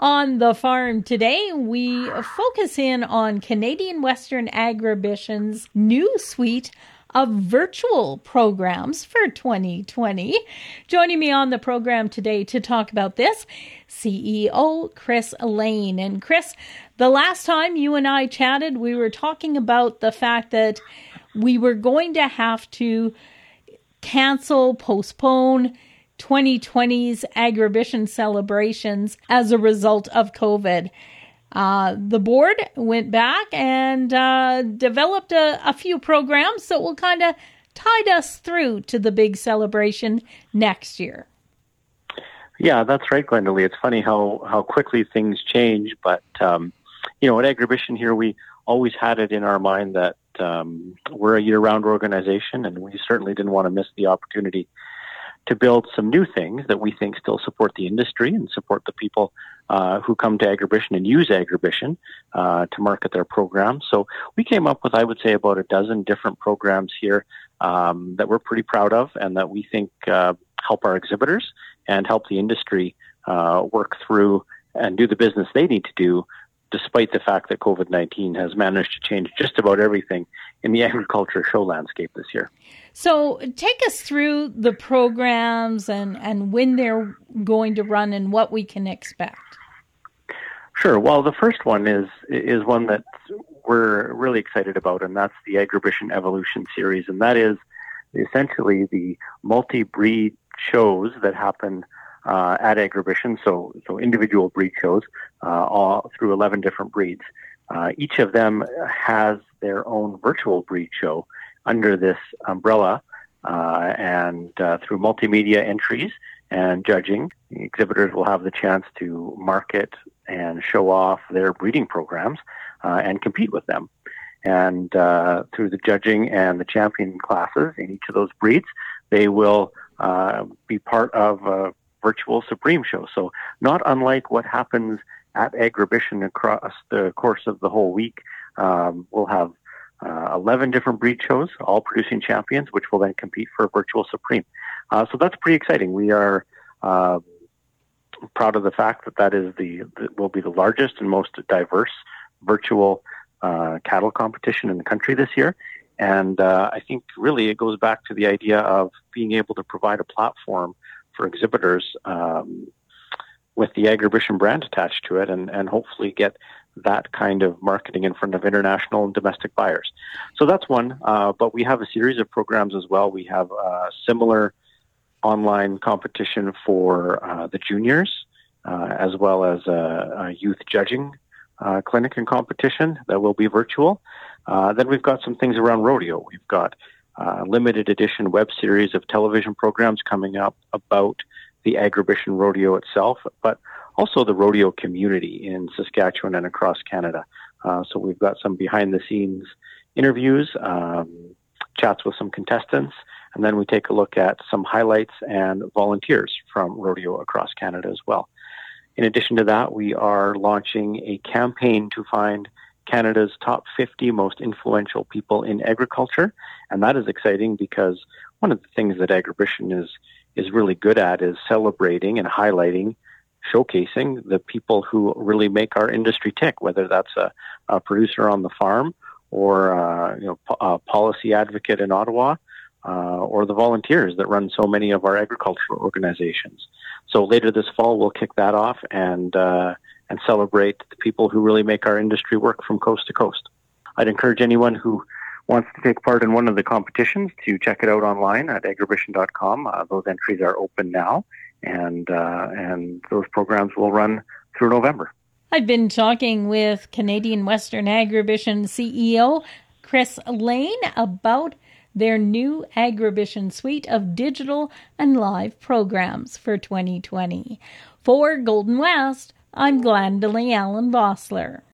On the farm today, we focus in on Canadian Western Agribition's new suite of virtual programs for 2020. Joining me on the program today to talk about this, CEO Chris Lane. And Chris, the last time you and I chatted, we were talking about the fact that we were going to have to cancel, postpone 2020's Agribition celebrations as a result of COVID. Uh, the board went back and uh, developed a, a, few programs that will kind of tide us through to the big celebration next year. Yeah, that's right, Glendalee. It's funny how, how quickly things change, but um, you know, at Agribition here, we always had it in our mind that um, we're a year-round organization, and we certainly didn't want to miss the opportunity to build some new things that we think still support the industry and support the people uh, who come to Agribition and use Agribition uh, to market their programs. So we came up with, I would say, about a dozen different programs here um, that we're pretty proud of and that we think uh, help our exhibitors and help the industry uh, work through and do the business they need to do despite the fact that COVID 19 has managed to change just about everything in the agriculture show landscape this year. So, take us through the programs and, and when they're going to run and what we can expect. Sure. Well, the first one is is one that we're really excited about, and that's the Agribition Evolution series, and that is essentially the multi-breed shows that happen uh, at Agribition, so so individual breed shows, uh, all through 11 different breeds. Uh, each of them has their own virtual breed show under this umbrella, uh, and uh, through multimedia entries and judging, exhibitors will have the chance to market and show off their breeding programs uh, and compete with them. And through the judging and the champion classes in each of those breeds, they will be part of a virtual Supreme show. So not unlike what happens at Agribition across the course of the whole week, um, we'll have uh, 11 different breed shows, all producing champions, which will then compete for virtual Supreme. Uh, so that's pretty exciting. We are uh, proud of the fact that that is the, will be the largest and most diverse virtual uh, cattle competition in the country this year. And uh, I think really it goes back to the idea of being able to provide a platform for exhibitors um, with the Agribition brand attached to it and, and hopefully get that kind of marketing in front of international and domestic buyers. So that's one. Uh, but we have a series of programs as well. We have a similar online competition for uh, the juniors, uh, as well as a, youth judging uh, clinic and competition that will be virtual. Uh, then we've got some things around rodeo. We've got limited edition web series of television programs coming up about the Agribition Rodeo itself, but also the rodeo community in Saskatchewan and across Canada. Uh, so we've got some behind the scenes interviews, um, chats with some contestants, and then we take a look at some highlights and volunteers from rodeo across Canada as well. In addition to that, we are launching a campaign to find Canada's top 50 most influential people in agriculture. And that is exciting because one of the things that Agribition is, is really good at is celebrating and highlighting, showcasing the people who really make our industry tick, whether that's a, a producer on the farm or uh, you know, a policy advocate in Ottawa. Uh, or the volunteers that run so many of our agricultural organizations. So later this fall, we'll kick that off and uh, and celebrate the people who really make our industry work from coast to coast. I'd encourage anyone who wants to take part in one of the competitions to check it out online at agribition.com. Uh, those entries are open now, and uh, and those programs will run through November. I've been talking with Canadian Western Agribition CEO Chris Lane about their new Agribition suite of digital and live programs for 2020. For Golden West, I'm Glendalee Allen Vossler.